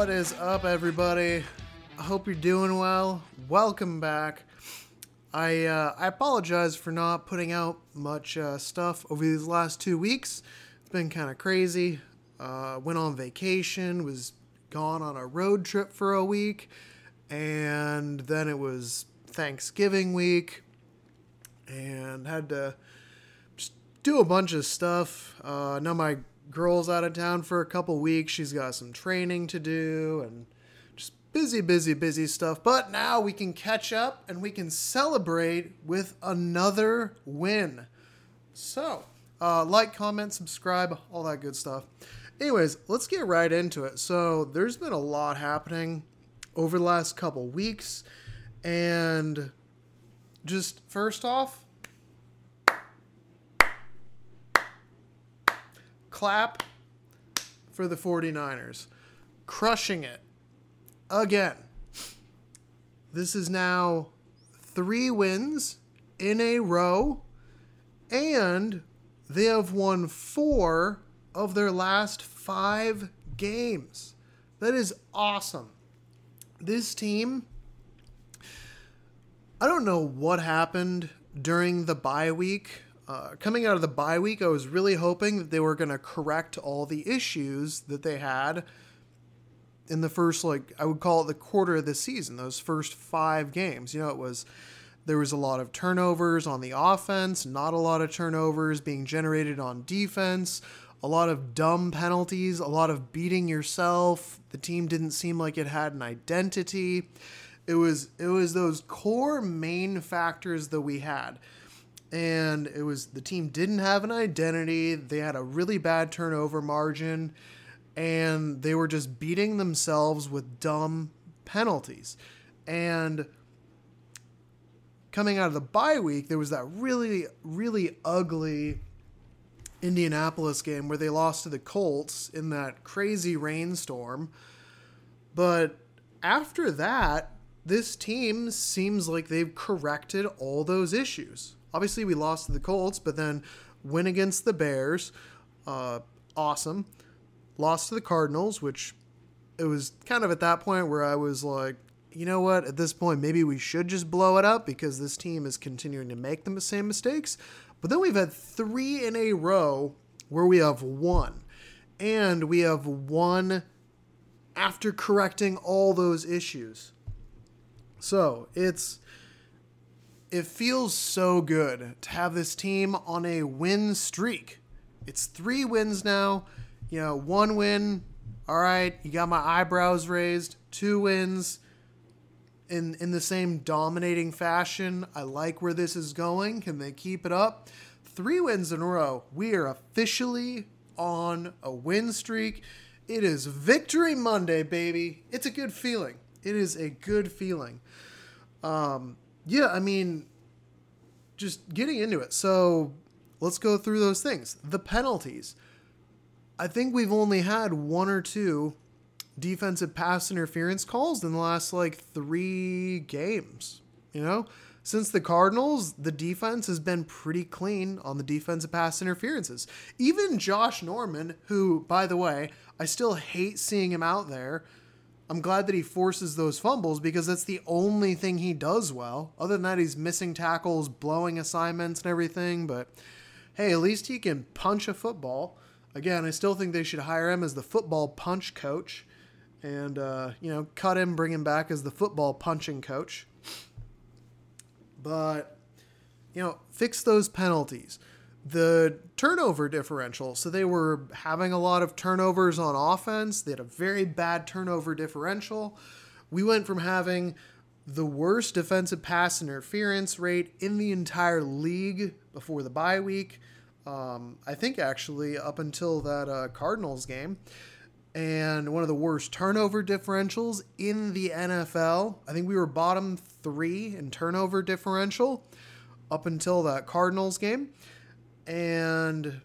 What is up, everybody? I hope you're doing well. Welcome back. I uh, I apologize for not putting out much uh, stuff over these last two weeks. It's been kind of crazy. Uh, went on vacation, was gone on a road trip for a week, and then it was Thanksgiving week, and had to do a bunch of stuff. Uh, now my girl's out of town for a couple weeks. She's got some training to do, and just busy, busy, busy stuff. But now we can catch up and we can celebrate with another win. So, uh, like, comment, subscribe, all that good stuff. Anyways, let's get right into it. So, there's been a lot happening over the last couple weeks, and just first off, clap for the 49ers. Crushing it again. This is now three wins in a row, and they have won four of their last five games. That is awesome. This team, I don't know what happened during the bye week. Uh, coming out of the bye week, I was really hoping that they were going to correct all the issues that they had in the first, like, I would call it the quarter of the season, those first five games. You know, it was there was a lot of turnovers on the offense, not a lot of turnovers being generated on defense, a lot of dumb penalties, a lot of beating yourself. The team didn't seem like it had an identity. It was it was those core main factors that we had. And it was the team didn't have an identity. They had a really bad turnover margin and they were just beating themselves with dumb penalties. And coming out of the bye week, there was that really, really ugly Indianapolis game where they lost to the Colts in that crazy rainstorm. But after that, this team seems like they've corrected all those issues. Obviously, we lost to the Colts, but then win against the Bears. Uh, awesome. Lost to the Cardinals, which it was kind of at that point where I was like, you know what? At this point, maybe we should just blow it up because this team is continuing to make the same mistakes. But then we've had three in a row where we have won. And we have won after correcting all those issues. So it's it feels so good to have this team on a win streak. It's three wins now. You know, one win, all right, you got my eyebrows raised. Two wins in in the same dominating fashion. I like where this is going. Can they keep it up? Three wins in a row. We are officially on a win streak. It is Victory Monday, baby. It's a good feeling. It is a good feeling. Um, yeah, I mean, just getting into it. So let's go through those things. The penalties. I think we've only had one or two defensive pass interference calls in the last like three games. You know, since the Cardinals, the defense has been pretty clean on the defensive pass interferences. Even Josh Norman, who, by the way, I still hate seeing him out there. I'm glad that he forces those fumbles because that's the only thing he does well. Other than that, he's missing tackles, blowing assignments, and everything. But hey, at least he can punch a football. Again, I still think they should hire him as the football punch coach and, uh, you know, cut him, bring him back as the football punching coach. But, you know, fix those penalties. The turnover differential. So they were having a lot of turnovers on offense. They had a very bad turnover differential. We went from having the worst defensive pass interference rate in the entire league before the bye week. Um, I think actually up until that uh, Cardinals game, and one of the worst turnover differentials in the NFL. I think we were bottom three in turnover differential up until that Cardinals game. And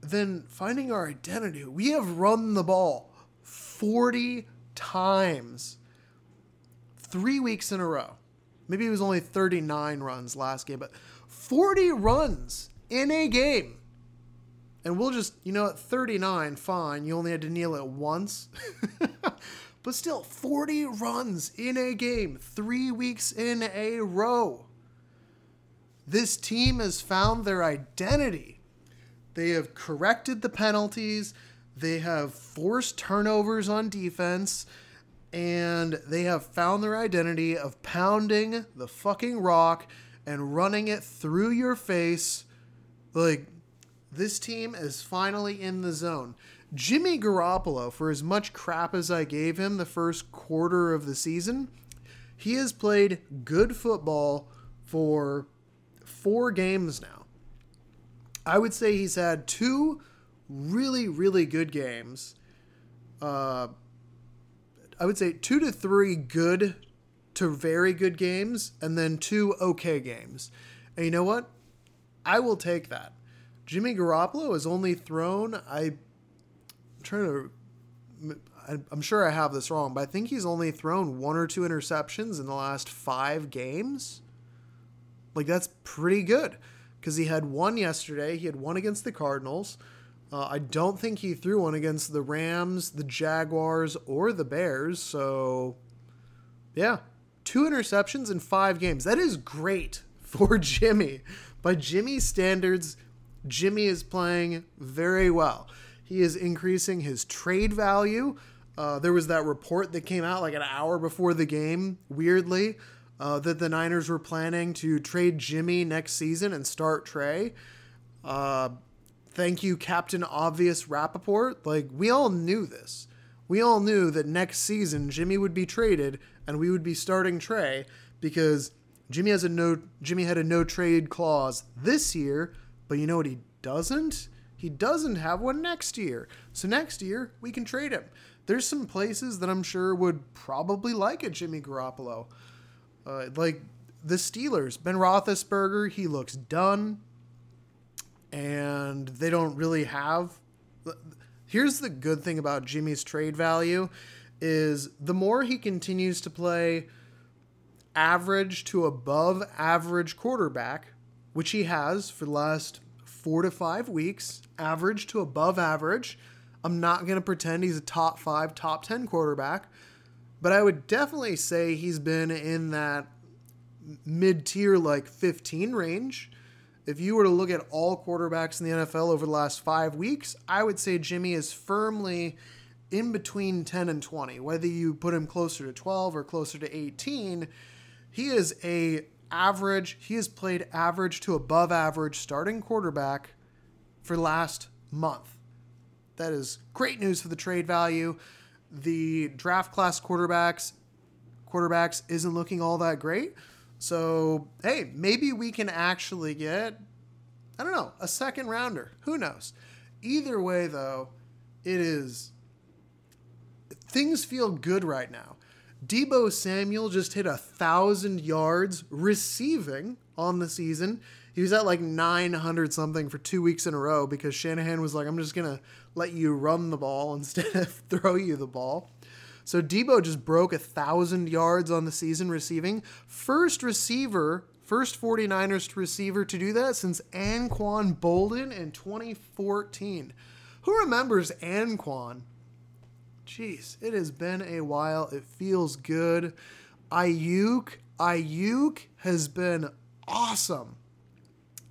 then finding our identity. We have run the ball 40 times, three weeks in a row. Maybe it was only 39 runs last game, but 40 runs in a game. And we'll just, you know, at 39, fine. You only had to kneel it once. but still 40 runs in a game, three weeks in a row. This team has found their identity. They have corrected the penalties, they have forced turnovers on defense, and they have found their identity of pounding the fucking rock and running it through your face. Like, this team is finally in the zone. Jimmy Garoppolo, for as much crap as I gave him the first quarter of the season, he has played good football for four games now. I would say he's had two really, really good games. Uh, I would say two to three good to very good games, and then two okay games. And you know what? I will take that. Jimmy Garoppolo has only thrown. I, I'm trying to. I'm sure I have this wrong, but I think he's only thrown one or two interceptions in the last five games. Like that's pretty good because he had one yesterday. He had one against the Cardinals. Uh, I don't think he threw one against the Rams, the Jaguars, or the Bears. So, yeah, two interceptions in five games. That is great for Jimmy. By Jimmy's standards, Jimmy is playing very well. He is increasing his trade value. Uh, there was that report that came out like an hour before the game, weirdly, uh, that the Niners were planning to trade Jimmy next season and start Trey. Uh, thank you, Captain Obvious Rappaport. Like, we all knew this. We all knew that next season Jimmy would be traded and we would be starting Trey because Jimmy has a no Jimmy had a no trade clause this year, but you know what he doesn't? He doesn't have one next year. So next year we can trade him. There's some places that I'm sure would probably like a Jimmy Garoppolo. Uh, like the Steelers, Ben Roethlisberger, he looks done, and they don't really have. Here's the good thing about Jimmy's trade value is the more he continues to play average to above average quarterback, which he has for the last four to five weeks, average to above average. I'm not going to pretend he's a top five, top 10 quarterback, but I would definitely say he's been in that mid tier, like 15 range. If you were to look at all quarterbacks in the NFL over the last five weeks, I would say Jimmy is firmly in between 10 and 20. Whether you put him closer to 12 or closer to 18, he is a average. He has played average to above average starting quarterback for last month. That is great news for the trade value. The draft class quarterbacks quarterbacks isn't looking all that great. So, hey, maybe we can actually get I don't know, a second rounder. Who knows? Either way though, it is things feel good right now. Debo Samuel just hit a thousand yards receiving on the season. He was at like 900 something for two weeks in a row because Shanahan was like, I'm just going to let you run the ball instead of throw you the ball. So Debo just broke a thousand yards on the season receiving. First receiver, first 49ers receiver to do that since Anquan Boldin in 2014. Who remembers Anquan? Jeez, it has been a while. It feels good. Aiyuk, Aiyuk has been awesome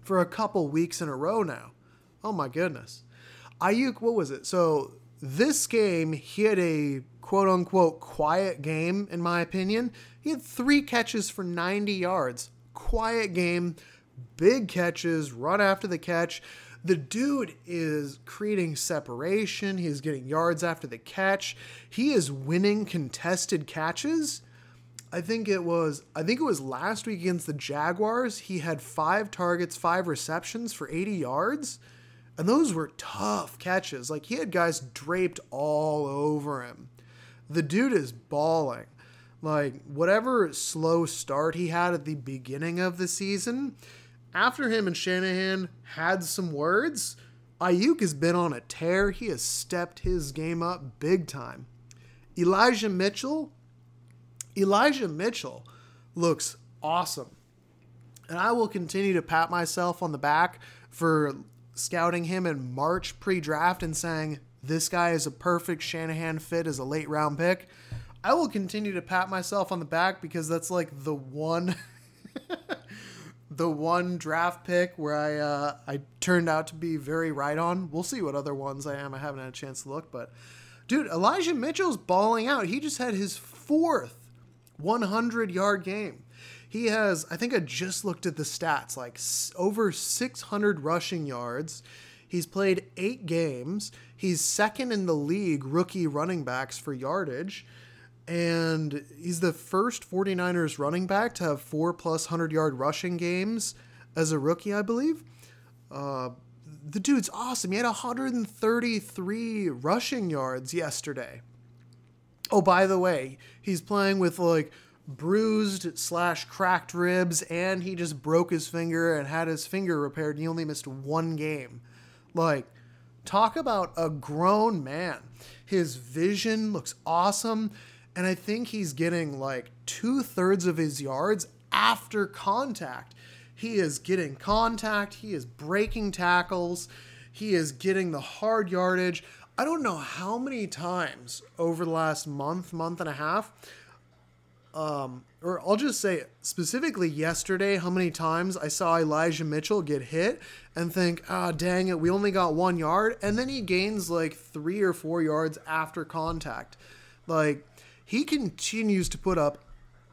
for a couple weeks in a row now. Oh my goodness. Aiyuk, what was it? So this game, he had a quote unquote quiet game, in my opinion. He had three catches for 90 yards. Quiet game, big catches, run after the catch. The dude is creating separation. He's getting yards after the catch. He is winning contested catches. I think it was I think it was last week against the Jaguars. He had 5 targets, 5 receptions for 80 yards. And those were tough catches. Like he had guys draped all over him. The dude is balling. Like whatever slow start he had at the beginning of the season, after him and Shanahan had some words, Aiyuk has been on a tear. He has stepped his game up big time. Elijah Mitchell, Elijah Mitchell looks awesome. And I will continue to pat myself on the back for scouting him in March pre draft and saying, this guy is a perfect Shanahan fit as a late round pick. I will continue to pat myself on the back because that's like the one the one draft pick where I uh, I turned out to be very right on. We'll see what other ones I am. I haven't had a chance to look, but dude, Elijah Mitchell's balling out. He just had his fourth 100 yard game. He has, I think I just looked at the stats, like over 600 rushing yards. He's played eight games. He's second in the league rookie running backs for yardage and he's the first 49ers running back to have four plus 100 yard rushing games as a rookie, I believe. Uh, the dude's awesome. He had 133 rushing yards yesterday. Oh, by the way, he's playing with like bruised slash cracked ribs, and he just broke his finger and had his finger repaired. And he only missed one game. Like, talk about a grown man. His vision looks awesome. And I think he's getting like two thirds of his yards after contact. He is getting contact, he is breaking tackles, he is getting the hard yardage. I don't know how many times over the last month, month and a half, um, or I'll just say specifically yesterday, how many times I saw Elijah Mitchell get hit and think, ah, dang it, we only got one yard. And then he gains like three or four yards after contact. Like, he continues to put up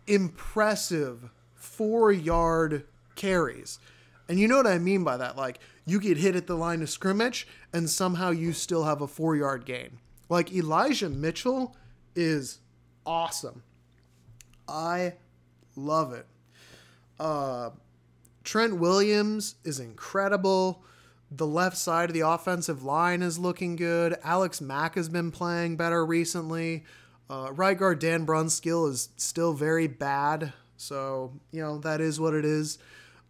impressive four yard carries. And you know what I mean by that? Like, you get hit at the line of scrimmage and somehow you still have a four yard gain. Like, Elijah Mitchell is awesome. I love it. Uh, Trent Williams is incredible. The left side of the offensive line is looking good. Alex Mack has been playing better recently. Uh, right guard Dan Brunskill is still very bad, so you know that is what it is.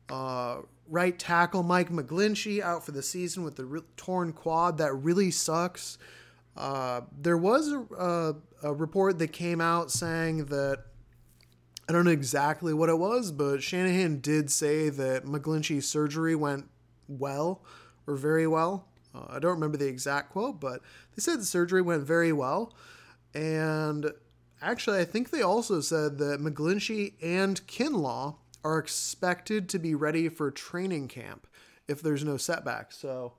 Uh, right tackle Mike McGlinchey out for the season with the re- torn quad. That really sucks. Uh, there was a, a, a, report that came out saying that I don't know exactly what it was, but Shanahan did say that McGlinchey's surgery went well or very well. Uh, I don't remember the exact quote, but they said the surgery went very well. And actually, I think they also said that McGlinchey and Kinlaw are expected to be ready for training camp if there's no setbacks. So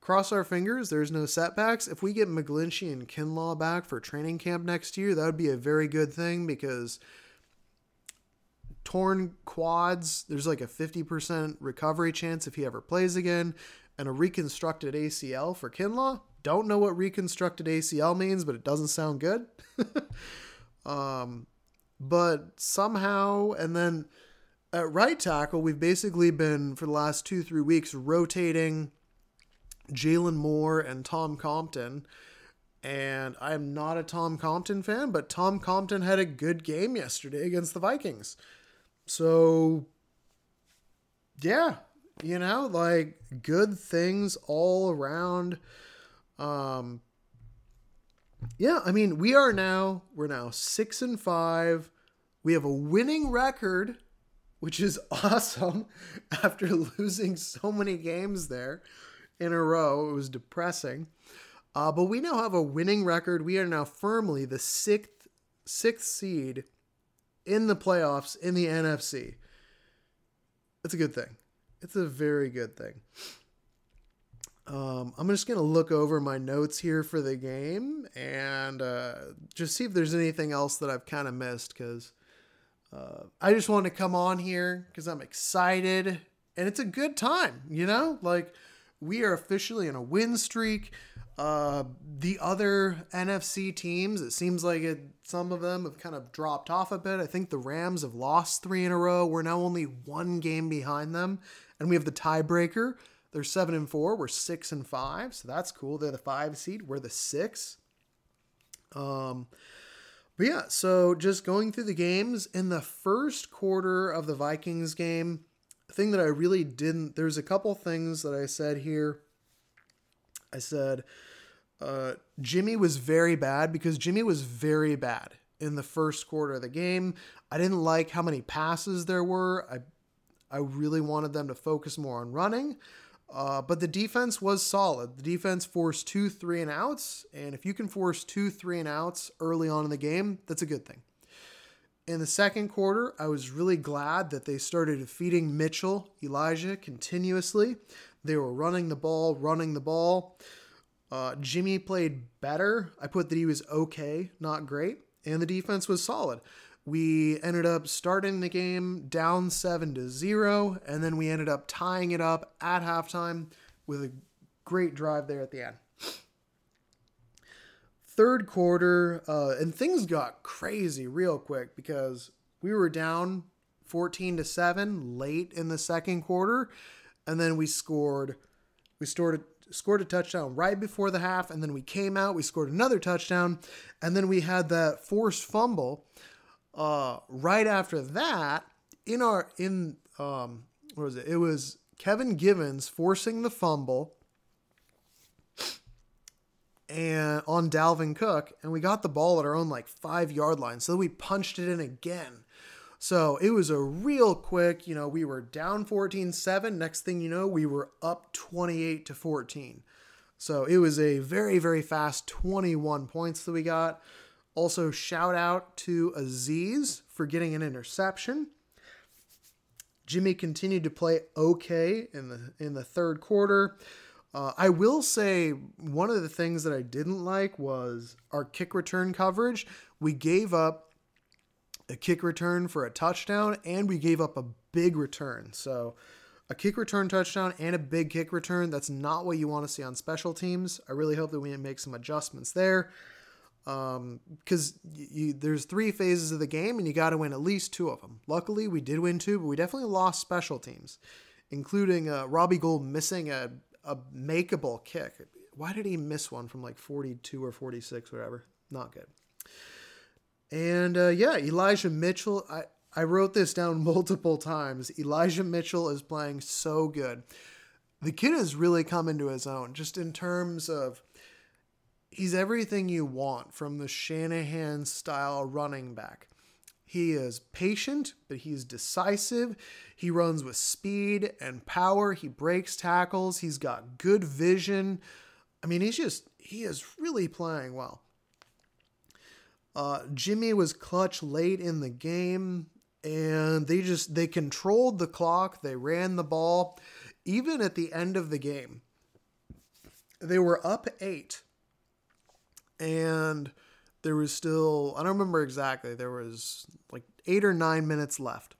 cross our fingers, there's no setbacks. If we get McGlinchey and Kinlaw back for training camp next year, that would be a very good thing because torn quads, there's like a 50% recovery chance if he ever plays again, and a reconstructed ACL for Kinlaw, don't know what reconstructed ACL means, but it doesn't sound good. um, but somehow, and then at right tackle, we've basically been for the last two, three weeks rotating Jaylon Moore and Tom Compton. And I'm not a Tom Compton fan, but Tom Compton had a good game yesterday against the Vikings. So, yeah, you know, like good things all around. Um, yeah, I mean, we are now we're now six and five. We have a winning record, which is awesome. After losing so many games there in a row, it was depressing. Uh, but we now have a winning record. We are now firmly the sixth sixth seed in the playoffs in the NFC. It's a good thing. It's a very good thing. Um, I'm just going to look over my notes here for the game and uh, just see if there's anything else that I've kind of missed because uh, I just want to come on here because I'm excited and it's a good time, you know? Like, we are officially in a win streak. Uh, the other NFC teams, it seems like it, some of them have kind of dropped off a bit. I think the Rams have lost three in a row. We're now only one game behind them, and we have the tiebreaker. They're seven and four. We're six and five, so that's cool. They're the five seed. We're the six. Um, but yeah, so just going through the games in the first quarter of the Vikings game, thing that I really didn't. There's a couple things that I said here. I said uh, Jimmy was very bad because Jimmy was very bad in the first quarter of the game. I didn't like how many passes there were. I I really wanted them to focus more on running. Uh, but the defense was solid. The defense forced two three and outs, and if you can force two three and outs early on in the game, that's a good thing. In the second quarter, I was really glad that they started feeding Mitchell, Elijah continuously. They were running the ball, running the ball. Uh, Jimmy played better. I put that he was okay, not great, and the defense was solid. We ended up starting the game down seven to zero, and then we ended up tying it up at halftime with a great drive there at the end. Third quarter, uh, and things got crazy real quick because we were down 14 to 7 late in the second quarter, and then we scored. We scored scored a touchdown right before the half, and then we came out, we scored another touchdown, and then we had that forced fumble uh, right after that, in our in um, what was it? It was Kevin Givens forcing the fumble and on Dalvin Cook, and we got the ball at our own like five yard line. So we punched it in again. So it was a real quick, you know, we were down 14 7. Next thing you know, we were up 28 to 14. So it was a very, very fast 21 points that we got. Also, shout out to Azeez for getting an interception. Jimmy continued to play okay in the in the third quarter. Uh, I will say one of the things that I didn't like was our kick return coverage. We gave up a kick return for a touchdown, and we gave up a big return. So, a kick return touchdown and a big kick return. That's not what you want to see on special teams. I really hope that we make some adjustments there because um, there's three phases of the game and you got to win at least two of them. Luckily, we did win two, but we definitely lost special teams, including uh, Robbie Gould missing a, a makeable kick. Why did he miss one from like 42 or 46, whatever? Not good. And uh, yeah, Elijah Mitchell, I, I wrote this down multiple times. Elijah Mitchell is playing so good. The kid has really come into his own, just in terms of he's everything you want from the Shanahan style running back. He is patient, but he's decisive. He runs with speed and power. He breaks tackles. He's got good vision. I mean, he's just, he is really playing well. Uh, Jimmy was clutch late in the game, and they just, they controlled the clock. They ran the ball. Even at the end of the game, they were up eight and there was still I don't remember exactly. There was like 8 or 9 minutes left.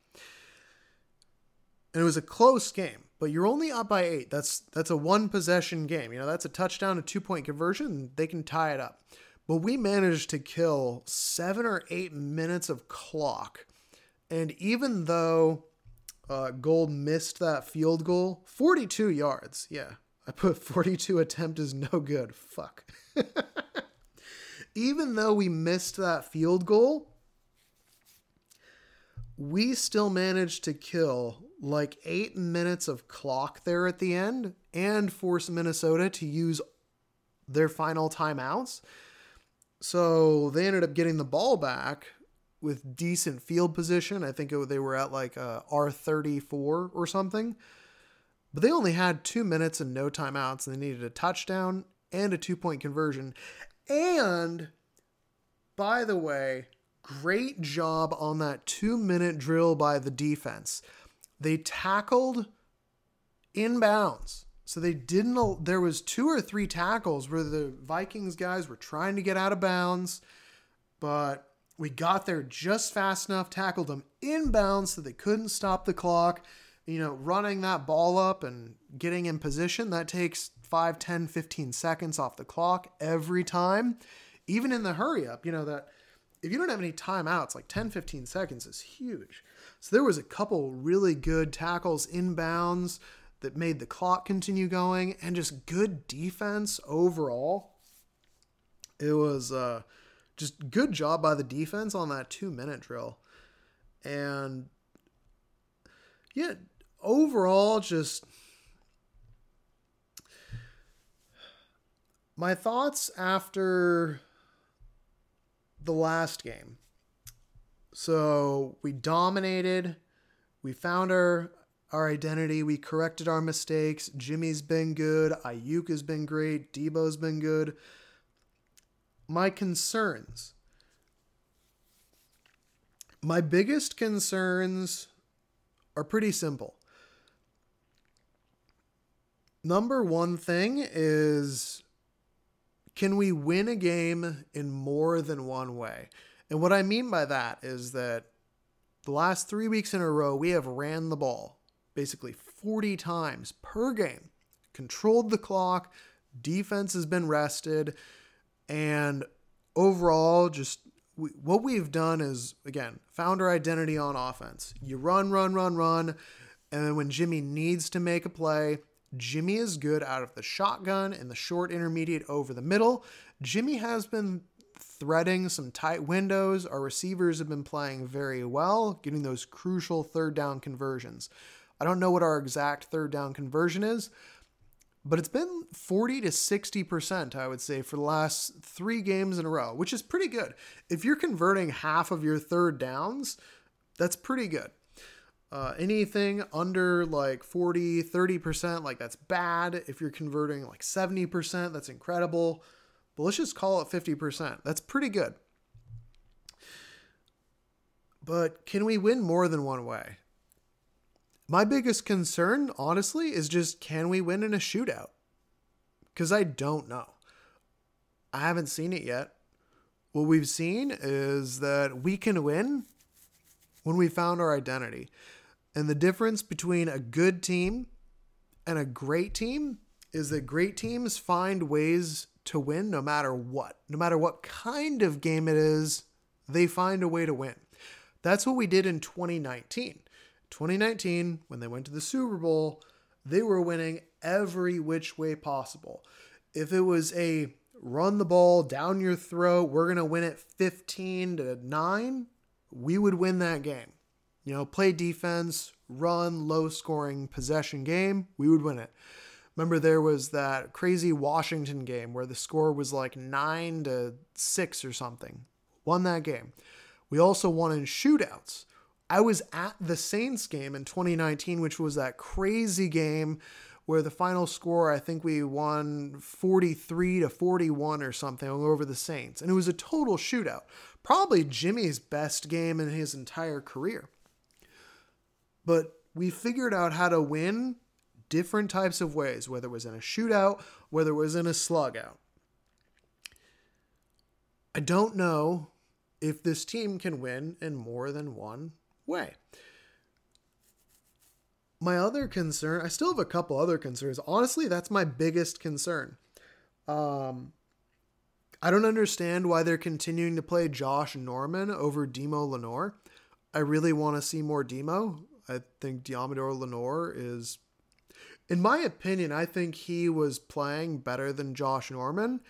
And it was a close game, but you're only up by 8. That's that's a one possession game. You know, that's a touchdown, a two-point conversion, they can tie it up. But we managed to kill 7 or 8 minutes of clock. And even though uh, Gould missed that field goal, 42 yards. Yeah, I put 42 attempt is no good. Fuck. even though we missed that field goal, we still managed to kill like eight minutes of clock there at the end and force Minnesota to use their final timeouts. So they ended up getting the ball back with decent field position. I think it, they were at like R thirty four or something. But they only had two minutes and no timeouts, and they needed a touchdown and a two point conversion. And by the way, great job on that two minute drill by the defense. They tackled inbounds. So they didn't, there was two or three tackles where the Vikings guys were trying to get out of bounds, but we got there just fast enough, tackled them inbounds so they couldn't stop the clock. You know, running that ball up and getting in position, that takes 5, 10, 15 seconds off the clock every time. Even in the hurry up, you know, that if you don't have any timeouts, like 10, 15 seconds is huge. So there was a couple really good tackles inbounds that made the clock continue going and just good defense overall. It was uh, just good job by the defense on that two minute drill. And yeah, overall, just my thoughts after the last game. So we dominated. We found our our identity. We corrected our mistakes. Jimmy's been good. Aiyuk has been great. Debo's been good. My concerns. My biggest concerns are pretty simple. Number one thing is can we win a game in more than one way? And what I mean by that is that the last three weeks in a row, we have ran the ball basically 40 times per game, controlled the clock, defense has been rested, and overall, just we, what we've done is, again, found our identity on offense. You run, run, run, run, and then when Jimmy needs to make a play, Jimmy is good out of the shotgun and the short intermediate over the middle. Jimmy has been threading some tight windows. Our receivers have been playing very well, getting those crucial third down conversions. I don't know what our exact third down conversion is, but it's been 40 to 60%, I would say, for the last three games in a row, which is pretty good. If you're converting half of your third downs, that's pretty good. Uh, anything under like 40, 30%, like that's bad. If you're converting like 70%, that's incredible. But let's just call it 50%. That's pretty good. But can we win more than one way? My biggest concern, honestly, is just can we win in a shootout? Because I don't know. I haven't seen it yet. What we've seen is that we can win when we found our identity. And the difference between a good team and a great team is that great teams find ways to win no matter what. No matter what kind of game it is, they find a way to win. That's what we did in 2019. 2019, when they went to the Super Bowl, they were winning every which way possible. If it was a run the ball down your throat, we're going to win it 15 to 9, we would win that game. You know, play defense, run, low scoring possession game, we would win it. Remember there was that crazy Washington game where the score was like 9 to 6 or something. Won that game. We also won in shootouts. I was at the Saints game in 2019, which was that crazy game where the final score, I think we won 43 to 41 or something over the Saints. And it was a total shootout. Probably Jimmy's best game in his entire career. But we figured out how to win different types of ways, whether it was in a shootout, whether it was in a slugout. I don't know if this team can win in more than one way. My other concern, I still have a couple other concerns. Honestly, that's my biggest concern. Um, I don't understand why they're continuing to play Josh Norman over Demo Lenoir. I really want to see more Demo. I think Deommodore Lenoir is, in my opinion, I think he was playing better than Josh Norman.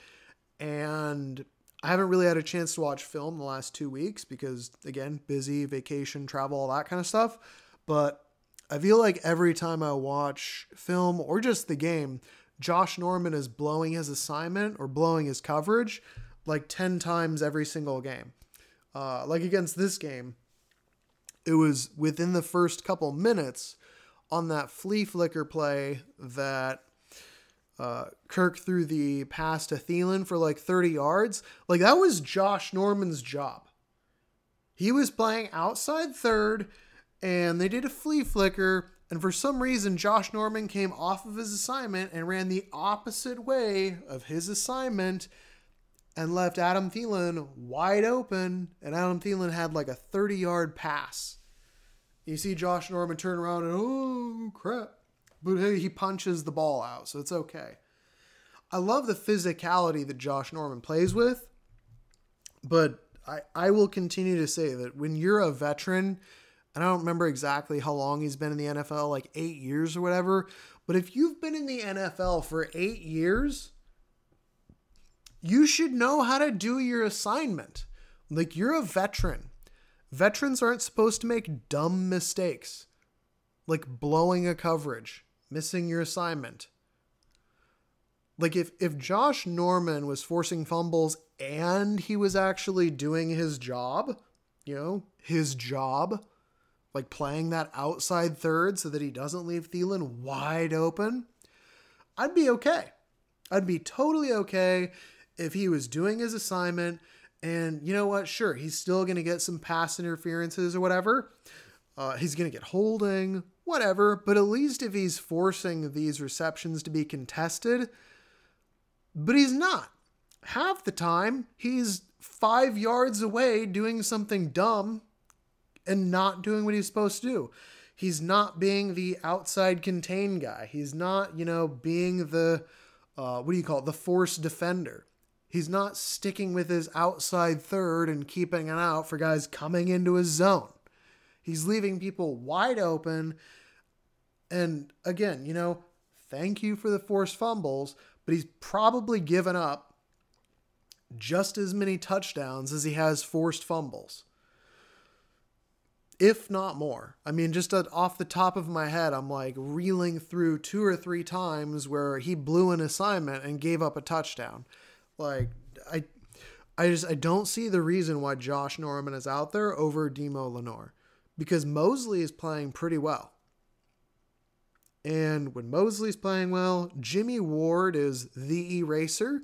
And I haven't really had a chance to watch film the last two weeks because, again, busy, vacation, travel, all that kind of stuff. But I feel like every time I watch film or just the game, Josh Norman is blowing his assignment or blowing his coverage like 10 times every single game. Uh, like against this game, it was within the first couple minutes on that flea flicker play that uh, Kirk threw the pass to Thielen for like 30 yards. Like that was Josh Norman's job. He was playing outside third, and they did a flea flicker. And for some reason, Josh Norman came off of his assignment and ran the opposite way of his assignment and left Adam Thielen wide open. And Adam Thielen had like a 30 yard pass. You see Josh Norman turn around and, oh, crap but he punches the ball out, so it's okay. I love the physicality that Josh Norman plays with, but I, I will continue to say that when you're a veteran, and I don't remember exactly how long he's been in the NFL, like eight years or whatever, but if you've been in the NFL for eight years, you should know how to do your assignment. Like you're a veteran. Veterans aren't supposed to make dumb mistakes, like blowing a coverage missing your assignment. Like if if Josh Norman was forcing fumbles and he was actually doing his job, you know, his job, like playing that outside third so that he doesn't leave Thielen wide open, I'd be okay. I'd be totally okay if he was doing his assignment and you know what? Sure, he's still going to get some pass interferences or whatever. Uh, he's going to get holding, whatever. But at least if he's forcing these receptions to be contested, but he's not. Half the time, he's five yards away doing something dumb and not doing what he's supposed to do. He's not being the outside contain guy. He's not, you know, being the, uh, what do you call it, the force defender. He's not sticking with his outside third and keeping an out for guys coming into his zone. He's leaving people wide open. And again, you know, thank you for the forced fumbles, but he's probably given up just as many touchdowns as he has forced fumbles. If not more. I mean, just off the top of my head, I'm like reeling through two or three times where he blew an assignment and gave up a touchdown. Like I I just I don't see the reason why Josh Norman is out there over Demo Lenoir because Moseley is playing pretty well. And when Moseley's playing well, Jimmy Ward is the eraser.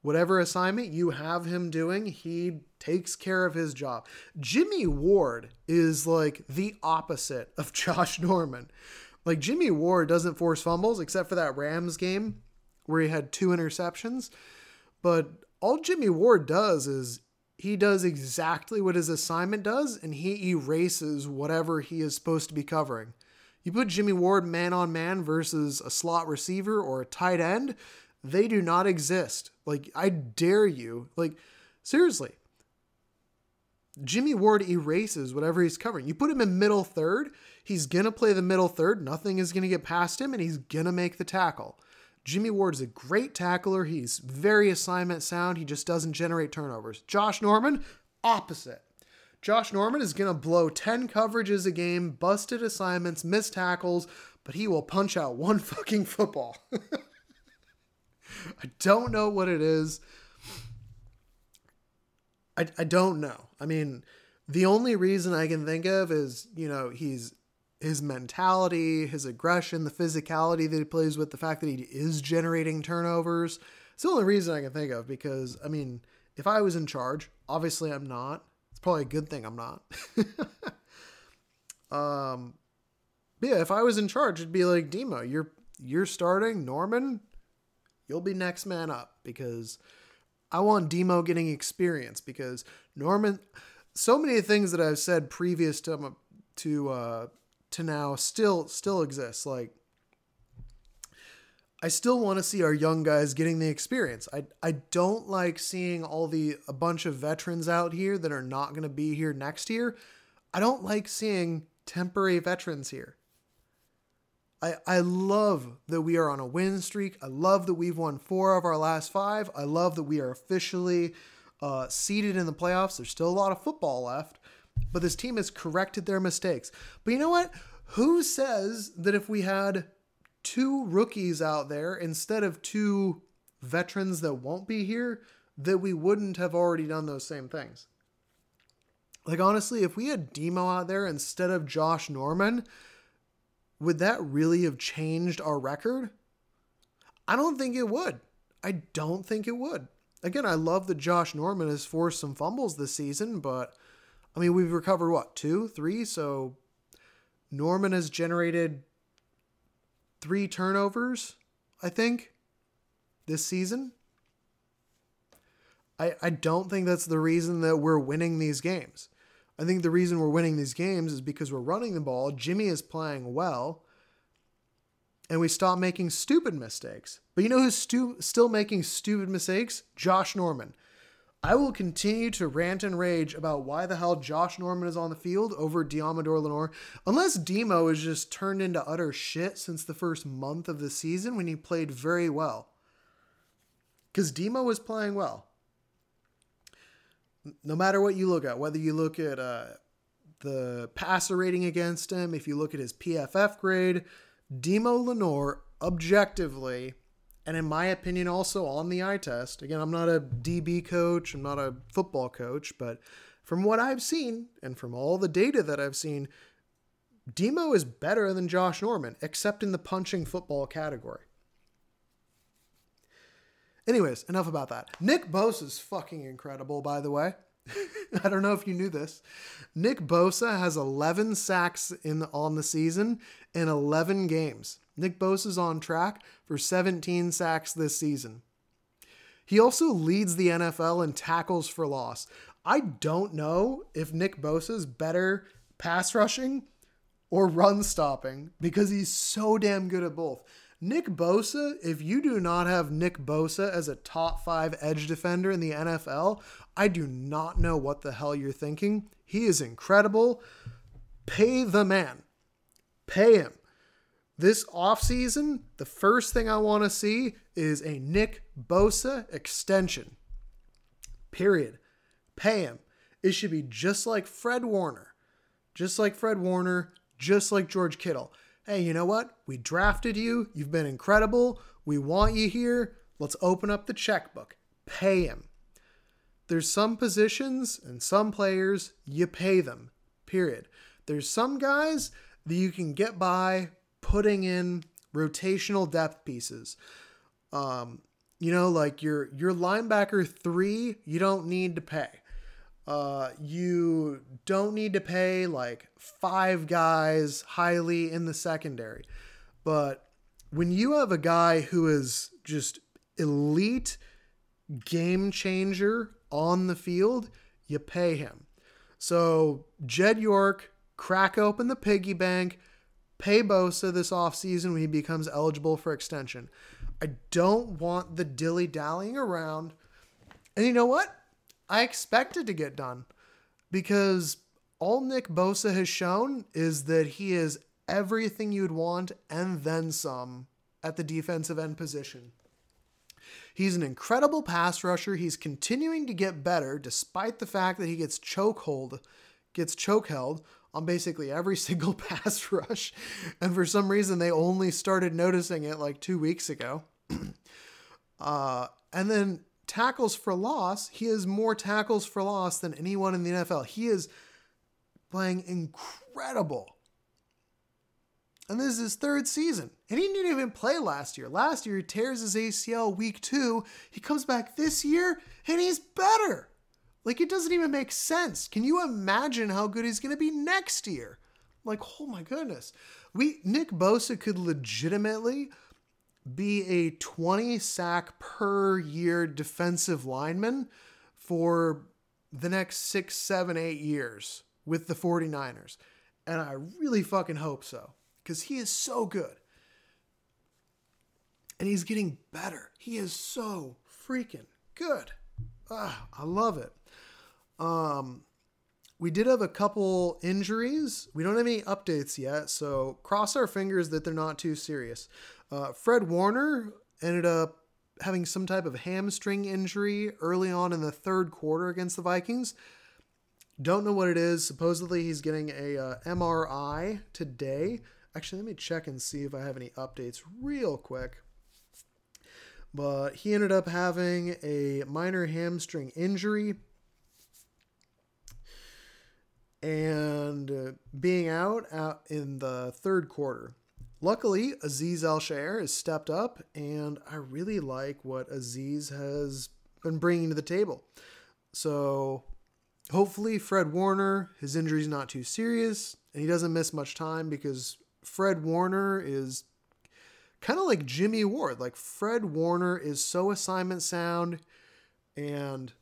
Whatever assignment you have him doing, he takes care of his job. Jimmy Ward is like the opposite of Josh Norman. Like Jimmy Ward doesn't force fumbles except for that Rams game where he had two interceptions. But all Jimmy Ward does is he does exactly what his assignment does and he erases whatever he is supposed to be covering. You put Jimmy Ward man on man versus a slot receiver or a tight end, they do not exist. Like, I dare you. Like, seriously. Jimmy Ward erases whatever he's covering. You put him in middle third, he's going to play the middle third. Nothing is going to get past him, and he's going to make the tackle. Jimmy Ward is a great tackler. He's very assignment sound. He just doesn't generate turnovers. Josh Norman, opposite. Josh Norman is going to blow 10 coverages a game, busted assignments, missed tackles, but he will punch out one fucking football. I don't know what it is. I, I don't know. I mean, the only reason I can think of is, you know, he's his mentality, his aggression, the physicality that he plays with, the fact that he is generating turnovers. It's the only reason I can think of because, I mean, if I was in charge, obviously I'm not. It's probably a good thing I'm not. um, yeah, if I was in charge, it'd be like Demo, you're you're starting Norman, you'll be next man up because I want Demo getting experience because Norman. So many things that I've said previous to to uh, to now still still exists. Like I still want to see our young guys getting the experience. I I don't like seeing all the a bunch of veterans out here that are not going to be here next year. I don't like seeing temporary veterans here. I I love that we are on a win streak. I love that we've won 4 of our last 5. I love that we are officially uh, seated in the playoffs. There's still a lot of football left, but this team has corrected their mistakes. But you know what? Who says that if we had two rookies out there instead of two veterans that won't be here, that we wouldn't have already done those same things? Like, honestly, if we had Demo out there instead of Josh Norman, would that really have changed our record? I don't think it would. I don't think it would. Again, I love that Josh Norman has forced some fumbles this season, but I mean, we've recovered what, two, three? So Norman has generated three turnovers, I think, this season. I, I don't think that's the reason that we're winning these games. I think the reason we're winning these games is because we're running the ball. Jimmy is playing well. And we stop making stupid mistakes. But you know who's stu- still making stupid mistakes? Josh Norman. I will continue to rant and rage about why the hell Josh Norman is on the field over Deommodore Lenoir, unless Demo is just turned into utter shit since the first month of the season when he played very well. Because Demo was playing well. No matter what you look at, whether you look at uh, the passer rating against him, if you look at his PFF grade, Demo Lenoir objectively and in my opinion, also on the eye test. Again, I'm not a DB coach, I'm not a football coach, but from what I've seen and from all the data that I've seen, Demo is better than Josh Norman, except in the punching football category. Anyways, enough about that. Nick Bosa is fucking incredible, by the way. I don't know if you knew this. Nick Bosa has 11 sacks in on the season in 11 games. Nick Bosa is on track for 17 sacks this season. He also leads the NFL in tackles for loss. I don't know if Nick Bosa is better pass rushing or run stopping because he's so damn good at both. Nick Bosa, if you do not have Nick Bosa as a top five edge defender in the NFL, I do not know what the hell you're thinking. He is incredible. Pay the man, pay him. This offseason, the first thing I want to see is a Nick Bosa extension. Period. Pay him. It should be just like Fred Warner. Just like Fred Warner, just like George Kittle. Hey, you know what? We drafted you. You've been incredible. We want you here. Let's open up the checkbook. Pay him. There's some positions and some players you pay them. Period. There's some guys that you can get by putting in rotational depth pieces. Um, you know, like your your linebacker three, you don't need to pay. Uh, you don't need to pay like five guys highly in the secondary. But when you have a guy who is just elite game changer on the field, you pay him. So Jed York, crack open the piggy bank, pay Bosa this offseason when he becomes eligible for extension. I don't want the dilly dallying around. And you know what? I expect it to get done because all Nick Bosa has shown is that he is everything you'd want and then some at the defensive end position. He's an incredible pass rusher. He's continuing to get better despite the fact that he gets chokehold, gets choke held on basically every single pass rush. And for some reason, they only started noticing it like two weeks ago. uh, and then tackles for loss, he has more tackles for loss than anyone in the NFL. He is playing incredible. And this is his third season. And he didn't even play last year. Last year, he tears his ACL week two. He comes back this year and he's better. Like it doesn't even make sense. Can you imagine how good he's going to be next year? Like, oh my goodness. We Nick Bosa could legitimately be a 20 sack per year defensive lineman for the next six, seven, eight years with the 49ers. And I really fucking hope so because he is so good. And he's getting better. He is so freaking good. Ah, I love it. Um, we did have a couple injuries. We don't have any updates yet, so cross our fingers that they're not too serious. Uh, Fred Warner ended up having some type of hamstring injury early on in the third quarter against the Vikings. Don't know what it is. Supposedly he's getting a uh, MRI today. Actually, let me check and see if I have any updates real quick. But he ended up having a minor hamstring injury and uh, being out, out in the third quarter. Luckily, Azeez Al-Shaair has stepped up, and I really like what Azeez has been bringing to the table. So, hopefully, Fred Warner, his injury's not too serious, and he doesn't miss much time because Fred Warner is kind of like Jimmy Ward. Like, Fred Warner is so assignment sound, and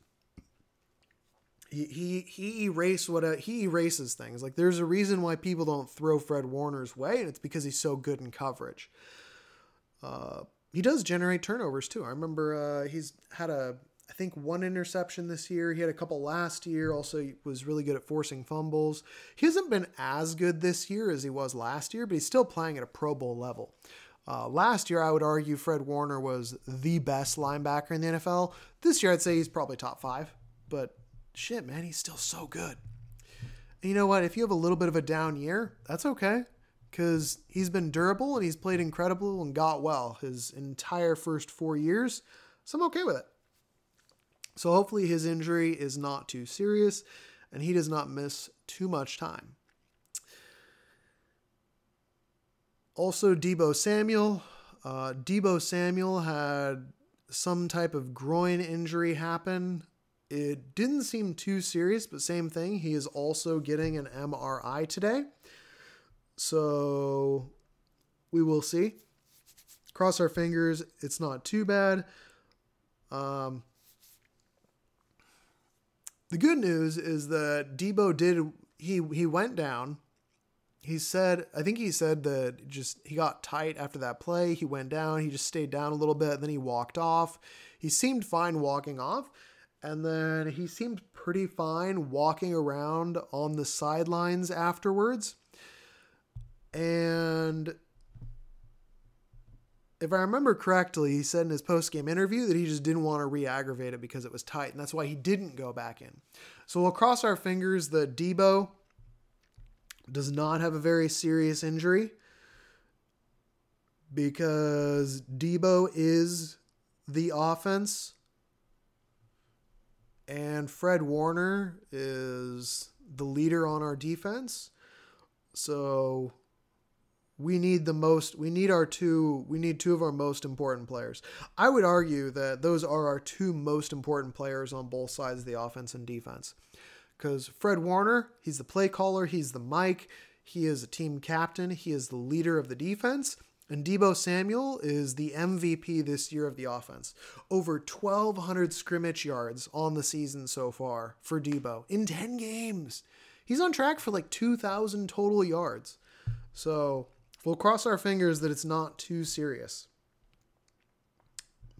he he erased what a, he erases things. Like there's a reason why people don't throw Fred Warner's way, and it's because he's so good in coverage. Uh, he does generate turnovers too. I remember uh, he's had a I think one interception this year. He had a couple last year. Also, he was really good at forcing fumbles. He hasn't been as good this year as he was last year, but he's still playing at a Pro Bowl level. Uh, last year, I would argue Fred Warner was the best linebacker in the NFL. This year, I'd say he's probably top five, but shit, man, he's still so good. And you know what? If you have a little bit of a down year, that's okay because he's been durable and he's played incredible and got well his entire first four years. So I'm okay with it. So hopefully his injury is not too serious and he does not miss too much time. Also, Deebo Samuel. Uh, Deebo Samuel had some type of groin injury happen. It didn't seem too serious, but same thing. He is also getting an MRI today. So we will see. Cross our fingers. It's not too bad. Um, the good news is that Deebo did he he went down. He said I think he said that just he got tight after that play. He went down. He just stayed down a little bit. Then he walked off. He seemed fine walking off, and then he seemed pretty fine walking around on the sidelines afterwards. And if I remember correctly, he said in his post game interview that he just didn't want to re aggravate it because it was tight, and that's why he didn't go back in. So we'll cross our fingers that Deebo does not have a very serious injury because Deebo is the offense and Fred Warner is the leader on our defense. So we need the most we need our two we need two of our most important players. I would argue that those are our two most important players on both sides of the offense and defense. Because fred warner he's the play caller he's the mic he is a team captain he is the leader of the defense and Deebo Samuel is the MVP this year of the offense. Over 1,200 scrimmage yards on the season so far for Deebo in 10 games. He's on track for like 2,000 total yards. So We'll cross our fingers that it's not too serious.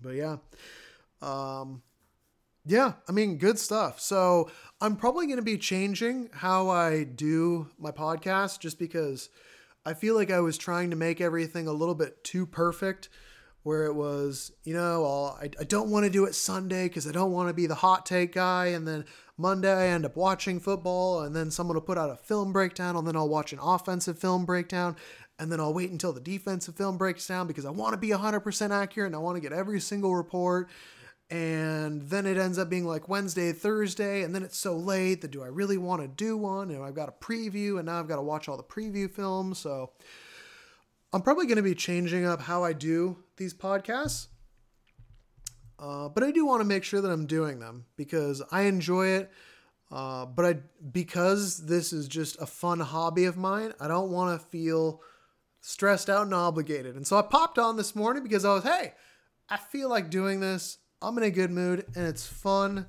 But yeah. Um, yeah, I mean, good stuff. So I'm probably going to be changing how I do my podcast just because I feel like I was trying to make everything a little bit too perfect. Where it was, you know, I'll, I, I don't want to do it Sunday because I don't want to be the hot take guy. And then Monday, I end up watching football, and then someone will put out a film breakdown, and then I'll watch an offensive film breakdown and then I'll wait until the defensive film breaks down because I want to be 100% accurate and I want to get every single report. And then it ends up being like Wednesday, Thursday, and then it's so late that do I really want to do one? And I've got a preview, and now I've got to watch all the preview films. So I'm probably going to be changing up how I do these podcasts. Uh, but I do want to make sure that I'm doing them because I enjoy it. Uh, but I, because this is just a fun hobby of mine, I don't want to feel stressed out and obligated. And so I popped on this morning because I was, hey, I feel like doing this. I'm in a good mood and it's fun.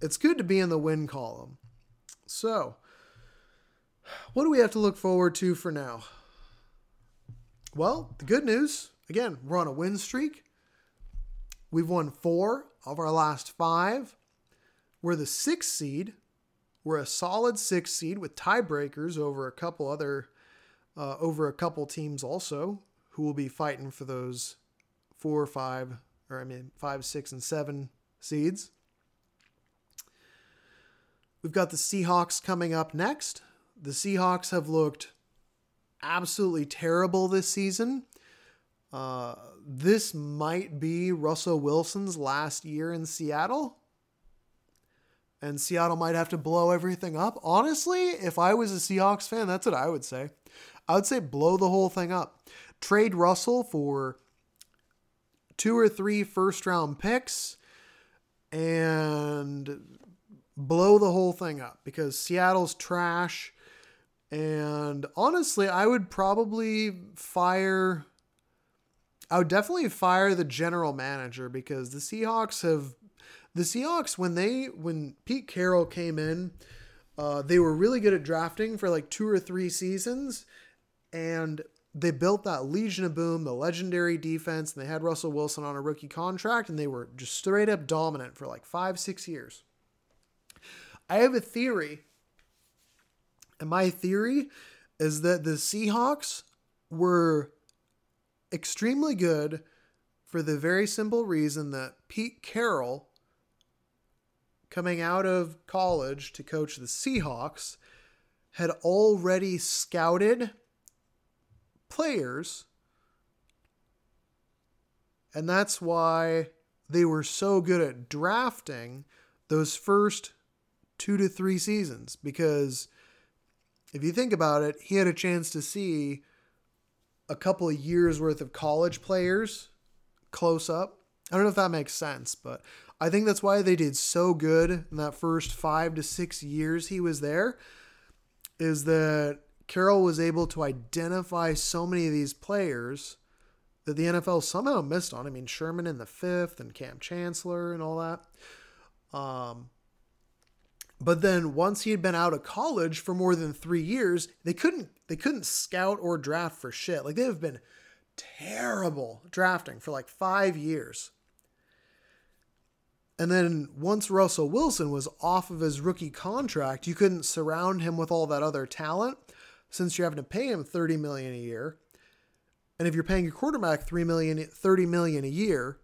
It's good to be in the win column. So, what do we have to look forward to for now? Well, the good news again, we're on a win streak. We've won four of our last five. We're the sixth seed. We're a solid sixth seed with tiebreakers over a couple other uh, over a couple teams also who will be fighting for those four or five, or I mean, five, six, and seven seeds. We've got the Seahawks coming up next. The Seahawks have looked absolutely terrible this season. Uh, this might be Russell Wilson's last year in Seattle. And Seattle might have to blow everything up. Honestly, if I was a Seahawks fan, that's what I would say. I would say blow the whole thing up. Trade Russell for two or three first round picks and blow the whole thing up because Seattle's trash. And honestly, I would probably fire. I would definitely fire the general manager because the Seahawks have. The Seahawks, when they when Pete Carroll came in, uh, they were really good at drafting for like two or three seasons, and they built that Legion of Boom, the legendary defense, and they had Russell Wilson on a rookie contract, and they were just straight up dominant for like five, six years. I have a theory, and my theory is that the Seahawks were extremely good for the very simple reason that Pete Carroll, coming out of college to coach the Seahawks, had already scouted players. And that's why they were so good at drafting those first two to three seasons. Because if you think about it, he had a chance to see a couple of years worth of college players close up. I don't know if that makes sense, but I think that's why they did so good in that first five to six years he was there. Is that Carroll was able to identify so many of these players that the NFL somehow missed on. I mean, Sherman in the fifth and Kam Chancellor and all that. Um, but then once he had been out of college for more than three years, they couldn't they couldn't scout or draft for shit. Like they have been terrible drafting for like five years. And then once Russell Wilson was off of his rookie contract, you couldn't surround him with all that other talent since you're having to pay him 30 million a year. And if you're paying your quarterback 3 million 30 million a year,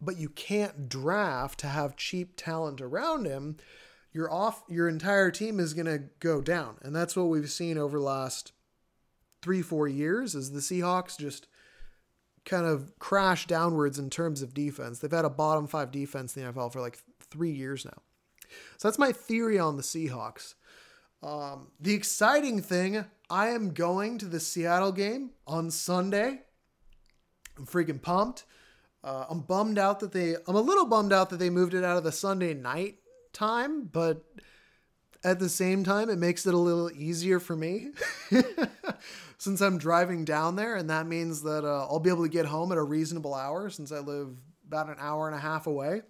but you can't draft to have cheap talent around him, your off your entire team is going to go down. And that's what we've seen over the last 3 4 years is the Seahawks just kind of crash downwards in terms of defense. They've had a bottom 5 defense in the NFL for like 3 years now. So that's my theory on the Seahawks. Um, the exciting thing, I am going to the Seattle game on Sunday. I'm freaking pumped. Uh, I'm bummed out that they. I'm a little bummed out that they moved it out of the Sunday night time, but at the same time, it makes it a little easier for me since I'm driving down there, and that means that uh, I'll be able to get home at a reasonable hour since I live about an hour and a half away.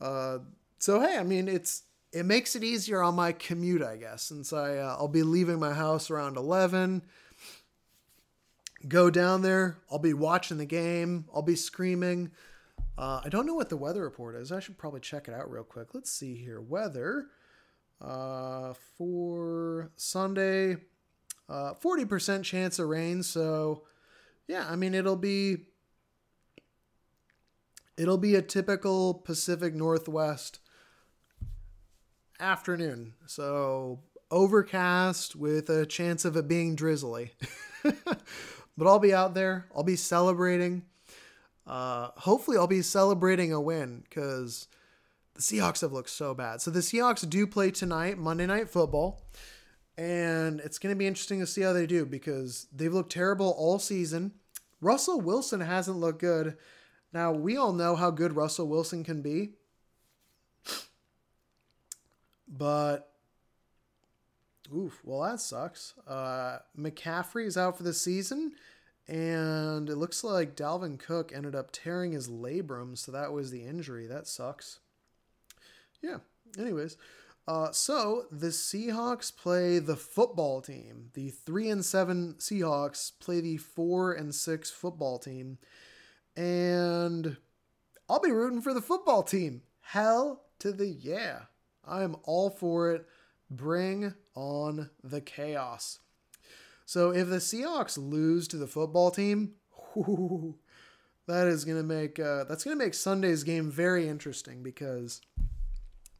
Uh, so hey, I mean, it's it makes it easier on my commute, I guess, since I uh, I'll be leaving my house around eleven. Go down there. I'll be watching the game. I'll be screaming. Uh, I don't know what the weather report is. I should probably check it out real quick. Let's see here. Weather uh, for Sunday, uh, 40% chance of rain. So, yeah, I mean, it'll be. It'll be a typical Pacific Northwest afternoon. So overcast with a chance of it being drizzly. but I'll be out there. I'll be celebrating. Uh, hopefully, I'll be celebrating a win because the Seahawks have looked so bad. So the Seahawks do play tonight, Monday Night Football. And it's going to be interesting to see how they do because they've looked terrible all season. Russell Wilson hasn't looked good. Now, we all know how good Russell Wilson can be. But oof, well that sucks. Uh, McCaffrey is out for the season, and it looks like Dalvin Cook ended up tearing his labrum, so that was the injury. That sucks. Yeah. Anyways, uh, so the Seahawks play the football team. The three and seven Seahawks play the four and six football team, and I'll be rooting for the football team. Hell to the yeah. I am all for it. Bring on the chaos. So if the Seahawks lose to the football team, whoo, that is to make uh, that's to make Sunday's game very interesting because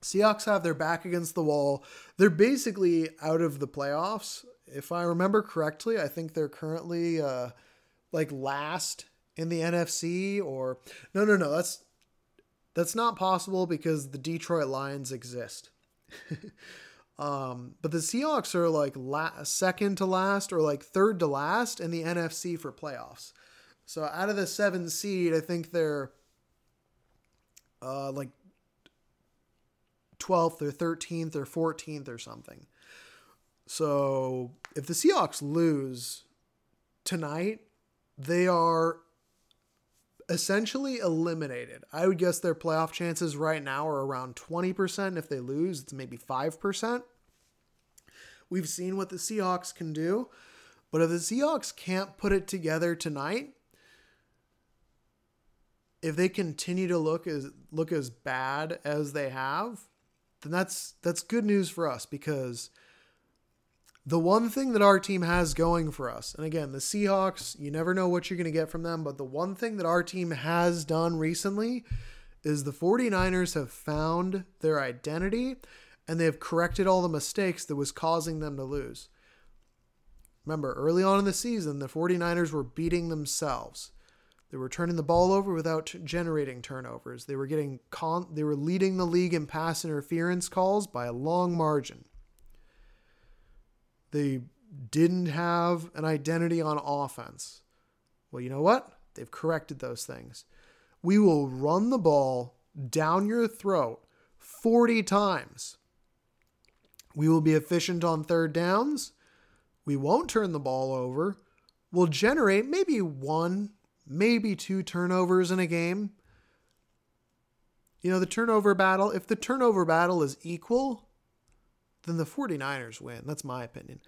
Seahawks have their back against the wall. They're basically out of the playoffs. If I remember correctly, I think they're currently uh, like last in the NFC or no, no, no. That's that's not possible because the Detroit Lions exist. um, but the Seahawks are like la- second to last or like third to last in the NFC for playoffs. So out of the seven seed, I think they're uh, like 12th or 13th or 14th or something. So if the Seahawks lose tonight, they are essentially eliminated. I would guess their playoff chances right now are around 20%. If they lose, it's maybe 5%. We've seen what the Seahawks can do, but if the Seahawks can't put it together tonight, if they continue to look as look as bad as they have, then that's that's good news for us because the one thing that our team has going for us, and again, the Seahawks, you never know what you're going to get from them, but the one thing that our team has done recently is the 49ers have found their identity and they have corrected all the mistakes that was causing them to lose. Remember, early on in the season, the 49ers were beating themselves. They were turning the ball over without generating turnovers. They were getting con- they were leading the league in pass interference calls by a long margin. They didn't have an identity on offense. Well, you know what? They've corrected those things. We will run the ball down your throat 40 times. We will be efficient on third downs. We won't turn the ball over. We'll generate maybe one, maybe two turnovers in a game. You know, the turnover battle, if the turnover battle is equal, then the 49ers win. That's my opinion.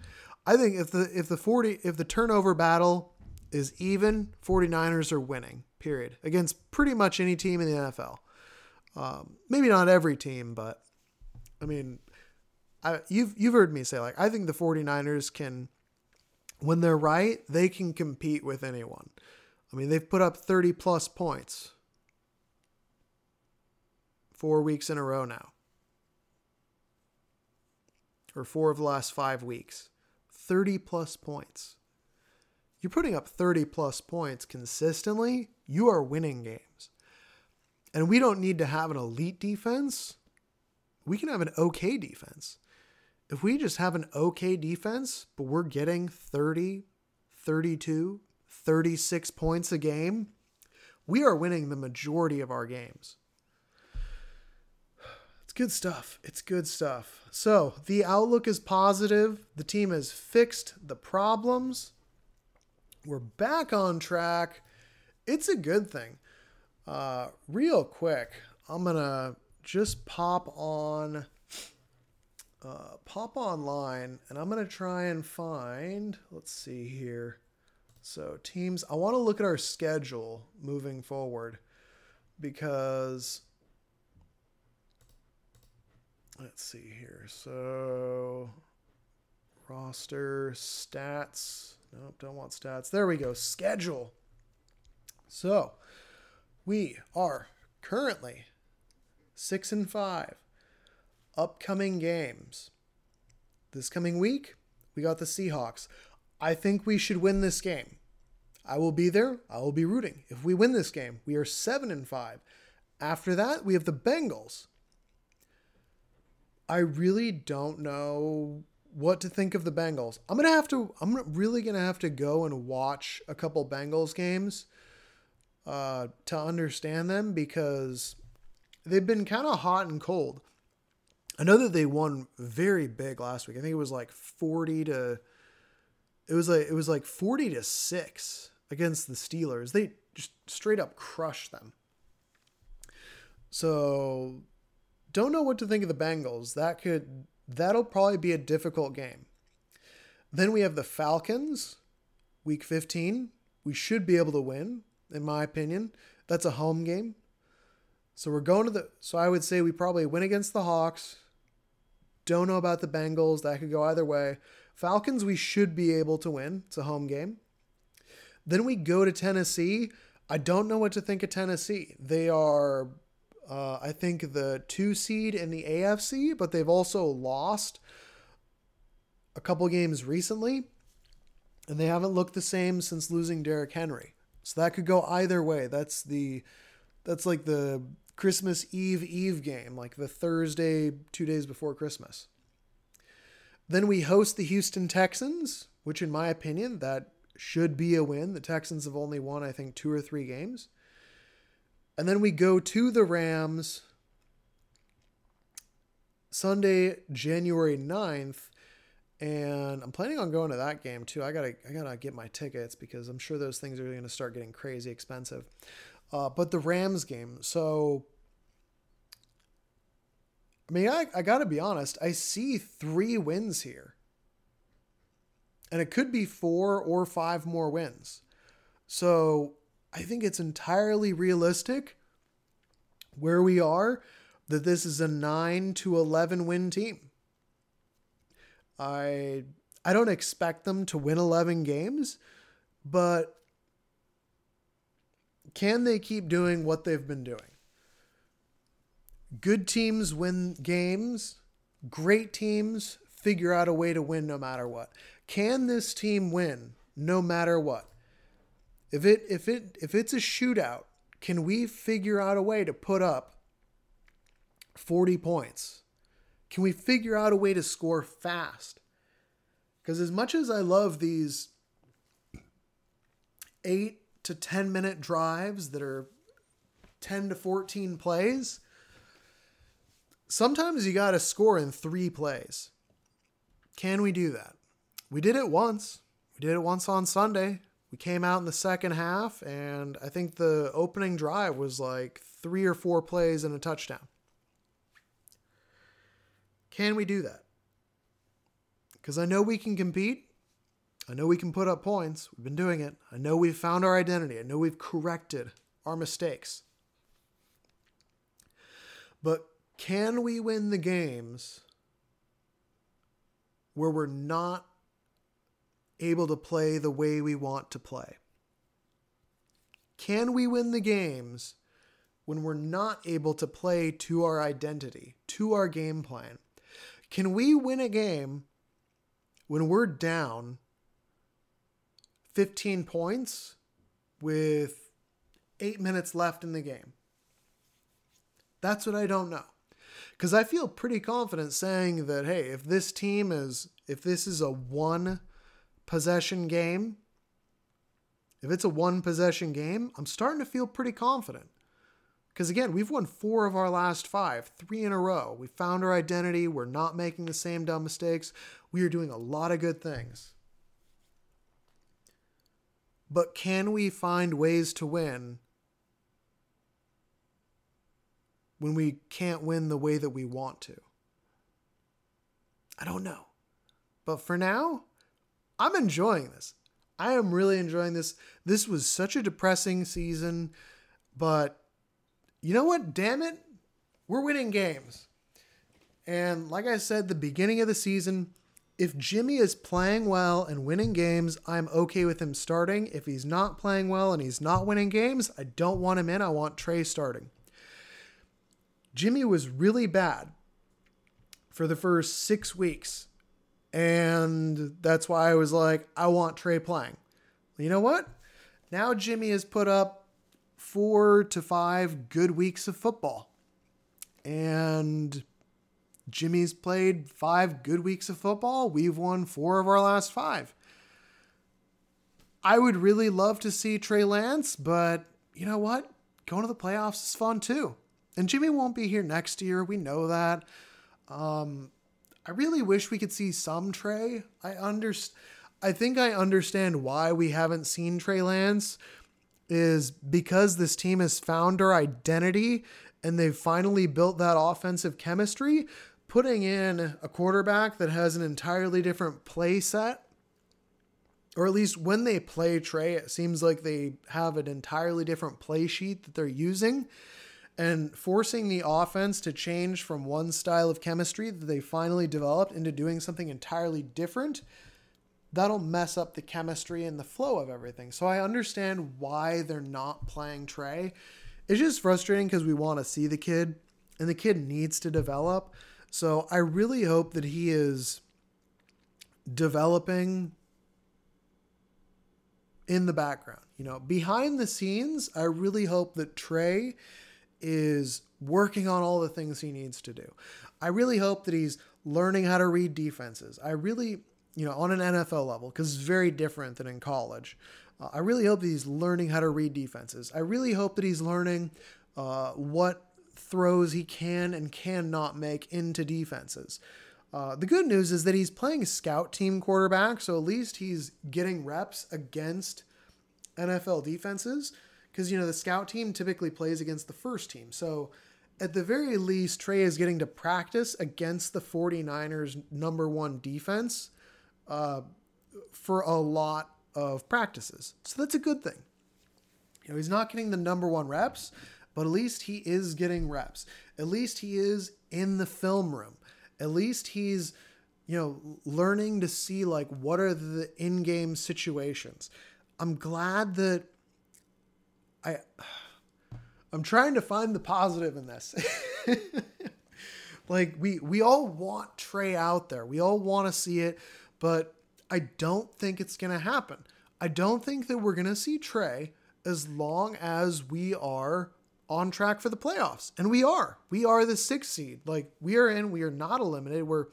I think if the if the 40 if the turnover battle is even, 49ers are winning. Period. Against pretty much any team in the NFL. Um, maybe not every team, but I mean, I, you've you've heard me say like I think the 49ers can when they're right, they can compete with anyone. I mean, they've put up 30 plus points 4 weeks in a row now. Or 4 of the last 5 weeks. 30 plus points. You're putting up 30 plus points consistently, you are winning games. And we don't need to have an elite defense. We can have an okay defense if we just have an okay defense, but we're getting 30, 32, 36 points a game, we are winning the majority of our games. It's good stuff. It's good stuff. So the outlook is positive. The team has fixed the problems. We're back on track. It's a good thing. Uh, real quick, I'm to just pop on uh, pop online and I'm to try and find, let's see here. So, teams, I want to look at our schedule moving forward because let's see here. So, roster, stats. Nope, don't want stats. There we go. Schedule. So, we are currently six and five upcoming games. This coming week, we got the Seahawks. I think we should win this game. I will be there. I will be rooting. If we win this game, we are 7 and 5. After that, we have the Bengals. I really don't know what to think of the Bengals. I'm to have to I'm really to have to go and watch a couple Bengals games uh, to understand them because they've been kind of hot and cold. I know that they won very big last week. I think it was like 40 to it was like it was like 40 to 6 against the Steelers. They just straight up crushed them. So don't know what to think of the Bengals. That could that'll probably be a difficult game. Then we have the Falcons, week 15. We should be able to win, in my opinion. That's a home game. So we're going to the so I would say we probably win against the Hawks. Don't know about the Bengals. That could go either way. Falcons, we should be able to win. It's a home game. Then we go to Tennessee. I don't know what to think of Tennessee. They are, uh, I think, the two seed in the AFC, but they've also lost a couple games recently, and they haven't looked the same since losing Derrick Henry. So that could go either way. That's the, that's like the Christmas Eve Eve game, like the Thursday, two days before Christmas. Then we host the Houston Texans, which, in my opinion, that should be a win. The Texans have only won, I think, two or three games. And then we go to the Rams Sunday, January 9th. And I'm planning on going to that game too. I gotta I gotta get my tickets because I'm sure those things are gonna start getting crazy expensive. Uh, but the Rams game. So I mean, I, I got to be honest, I see three wins here. And it could be four or five more wins. So I think it's entirely realistic where we are that this is a 9 to 11 win team. I I don't expect them to win 11 games, but can they keep doing what they've been doing? Good teams win games. Great teams figure out a way to win no matter what. Can this team win no matter what? If it if it if it's a shootout, can we figure out a way to put up 40 points? Can we figure out a way to score fast? Because as much as I love these eight to 10 minute drives that are 10 to 14 plays, sometimes you got to score in three plays. Can we do that? We did it once. We did it once on Sunday. We came out in the second half, and I think the opening drive was like three or four plays and a touchdown. Can we do that? Because I know we can compete. I know we can put up points. We've been doing it. I know we've found our identity. I know we've corrected our mistakes. But can we win the games where we're not able to play the way we want to play? Can we win the games when we're not able to play to our identity, to our game plan? Can we win a game when we're down 15 points with eight minutes left in the game? That's what I don't know. Because I feel pretty confident saying that, hey, if this team is, if this is a one possession game, if it's a one possession game, I'm starting to feel pretty confident. Because again, we've won four of our last five, three in a row. We found our identity. We're not making the same dumb mistakes. We are doing a lot of good things. But can we find ways to win when we can't win the way that we want to? I don't know. But for now, I'm enjoying this. I am really enjoying this. This was such a depressing season, but you know what? Damn it. We're winning games. And like I said, the beginning of the season, if Jimmy is playing well and winning games, I'm okay with him starting. If he's not playing well and he's not winning games, I don't want him in. I want Trey starting. Jimmy was really bad for the first six weeks. And that's why I was like, I want Trey playing. You know what? Now Jimmy has put up four to five good weeks of football. And Jimmy's played five good weeks of football. We've won four of our last five. I would really love to see Trey Lance, but you know what? Going to the playoffs is fun too. And Jimmy won't be here next year. We know that. Um, I really wish we could see some Trey. I understand. I think I understand why we haven't seen Trey Lance is because this team has found their identity and they've finally built that offensive chemistry. Putting in a quarterback that has an entirely different play set, or at least when they play Trey, it seems like they have an entirely different play sheet that they're using and forcing the offense to change from one style of chemistry that they finally developed into doing something entirely different, that'll mess up the chemistry and the flow of everything. So I understand why they're not playing Trey. It's just frustrating because we want to see the kid and the kid needs to develop. So I really hope that he is developing in the background. You know, behind the scenes, I really hope that Trey is working on all the things he needs to do. I really hope that he's learning how to read defenses. I really, you know, on an NFL level, because it's very different than in college. Uh, I really hope that he's learning how to read defenses. I really hope that he's learning uh, what throws he can and cannot make into defenses. Uh, the good news is that he's playing scout team quarterback, so at least he's getting reps against NFL defenses because you know the scout team typically plays against the first team. So at the very least, Trey is getting to practice against the 49ers' number one defense uh, for a lot of practices. So that's a good thing. You know, he's not getting the number one reps, but at least he is getting reps. At least he is in the film room. At least he's, you know, learning to see like what are the in-game situations. I'm glad that I I'm trying to find the positive in this. like we we all want Trey out there. We all want to see it, but I don't think it's going to happen. I don't think that we're going to see Trey as long as we are on track for the playoffs. And we are. We are the 6th seed. Like we are in, we are not eliminated. We're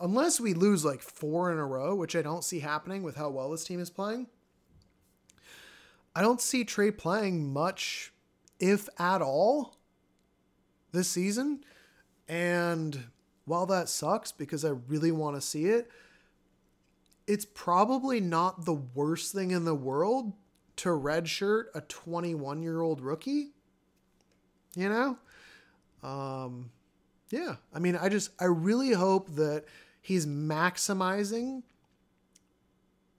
unless we lose like four in a row, which I don't see happening with how well this team is playing, I don't see Trey playing much, if at all, this season. And while that sucks because I really want to see it, it's probably not the worst thing in the world to redshirt a 21 year old rookie. You know? Um, yeah. I mean, I just, I really hope that he's maximizing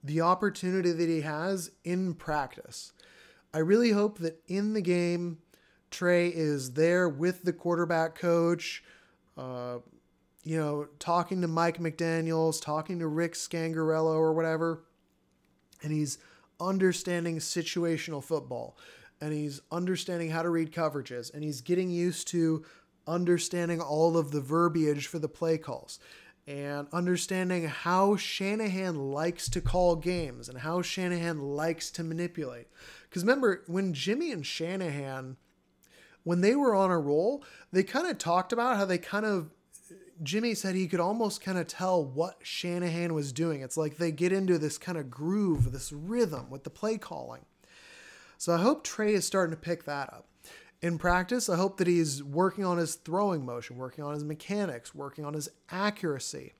the opportunity that he has in practice. I really hope that in the game, Trey is there with the quarterback coach, uh, you know, talking to Mike McDaniels, talking to Rick Scangarello or whatever, and he's understanding situational football and he's understanding how to read coverages and he's getting used to understanding all of the verbiage for the play calls and understanding how Shanahan likes to call games and how Shanahan likes to manipulate. Because remember, when Jimmy and Shanahan, when they were on a roll, they kind of talked about how they kind of, Jimmy said he could almost kind of tell what Shanahan was doing. It's like they get into this kind of groove, this rhythm with the play calling. So I hope Trey is starting to pick that up in practice, I hope that he's working on his throwing motion, working on his mechanics, working on his accuracy,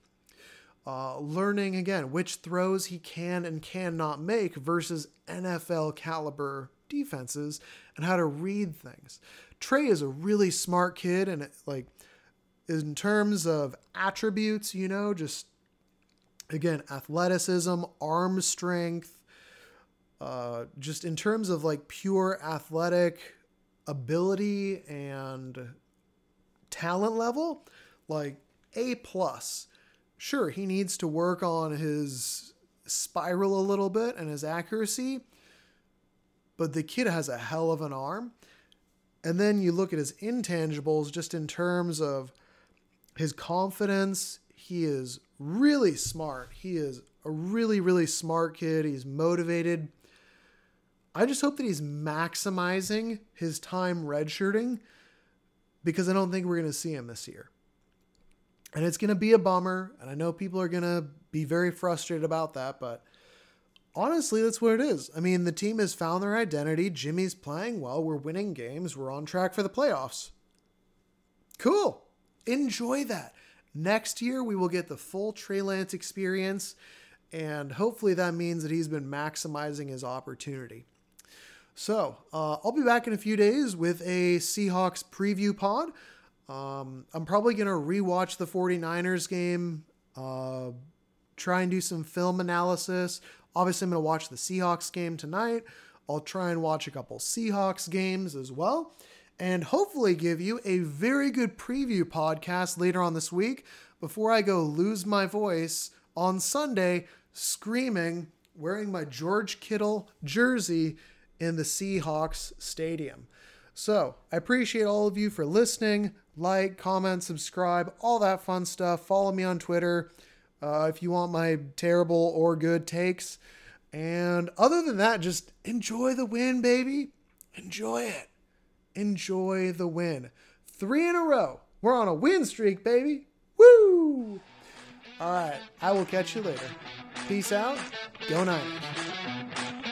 uh, learning again which throws he can and cannot make versus NFL caliber defenses and how to read things. Trey is a really smart kid, and like in terms of attributes, you know, just again, athleticism, arm strength, uh, just in terms of like pure athletic ability and talent level, like A plus. Sure, he needs to work on his spiral a little bit and his accuracy, but the kid has a hell of an arm. And then you look at his intangibles just in terms of his confidence. He is really smart. He is a really, really smart kid. He's motivated. I just hope that he's maximizing his time redshirting because I don't think we're going to see him this year. And it's going to be a bummer. And I know people are going to be very frustrated about that. But honestly, that's what it is. I mean, the team has found their identity. Jimmy's playing well. We're winning games. We're on track for the playoffs. Cool. Enjoy that. Next year, we will get the full Trey Lance experience. And hopefully, that means that he's been maximizing his opportunity. So uh, I'll be back in a few days with a Seahawks preview pod. Um, I'm probably going to rewatch the 49ers game, uh, try and do some film analysis. Obviously, I'm going to watch the Seahawks game tonight. I'll try and watch a couple Seahawks games as well, and hopefully give you a very good preview podcast later on this week before I go lose my voice on Sunday screaming, wearing my George Kittle jersey in the Seahawks Stadium. So I appreciate all of you for listening. Like, comment, subscribe, all that fun stuff. Follow me on Twitter uh, if you want my terrible or good takes. And other than that, just enjoy the win, baby. Enjoy it. Enjoy the win. Three in a row. We're on a win streak, baby. Woo! All right. I will catch you later. Peace out. Go Niners.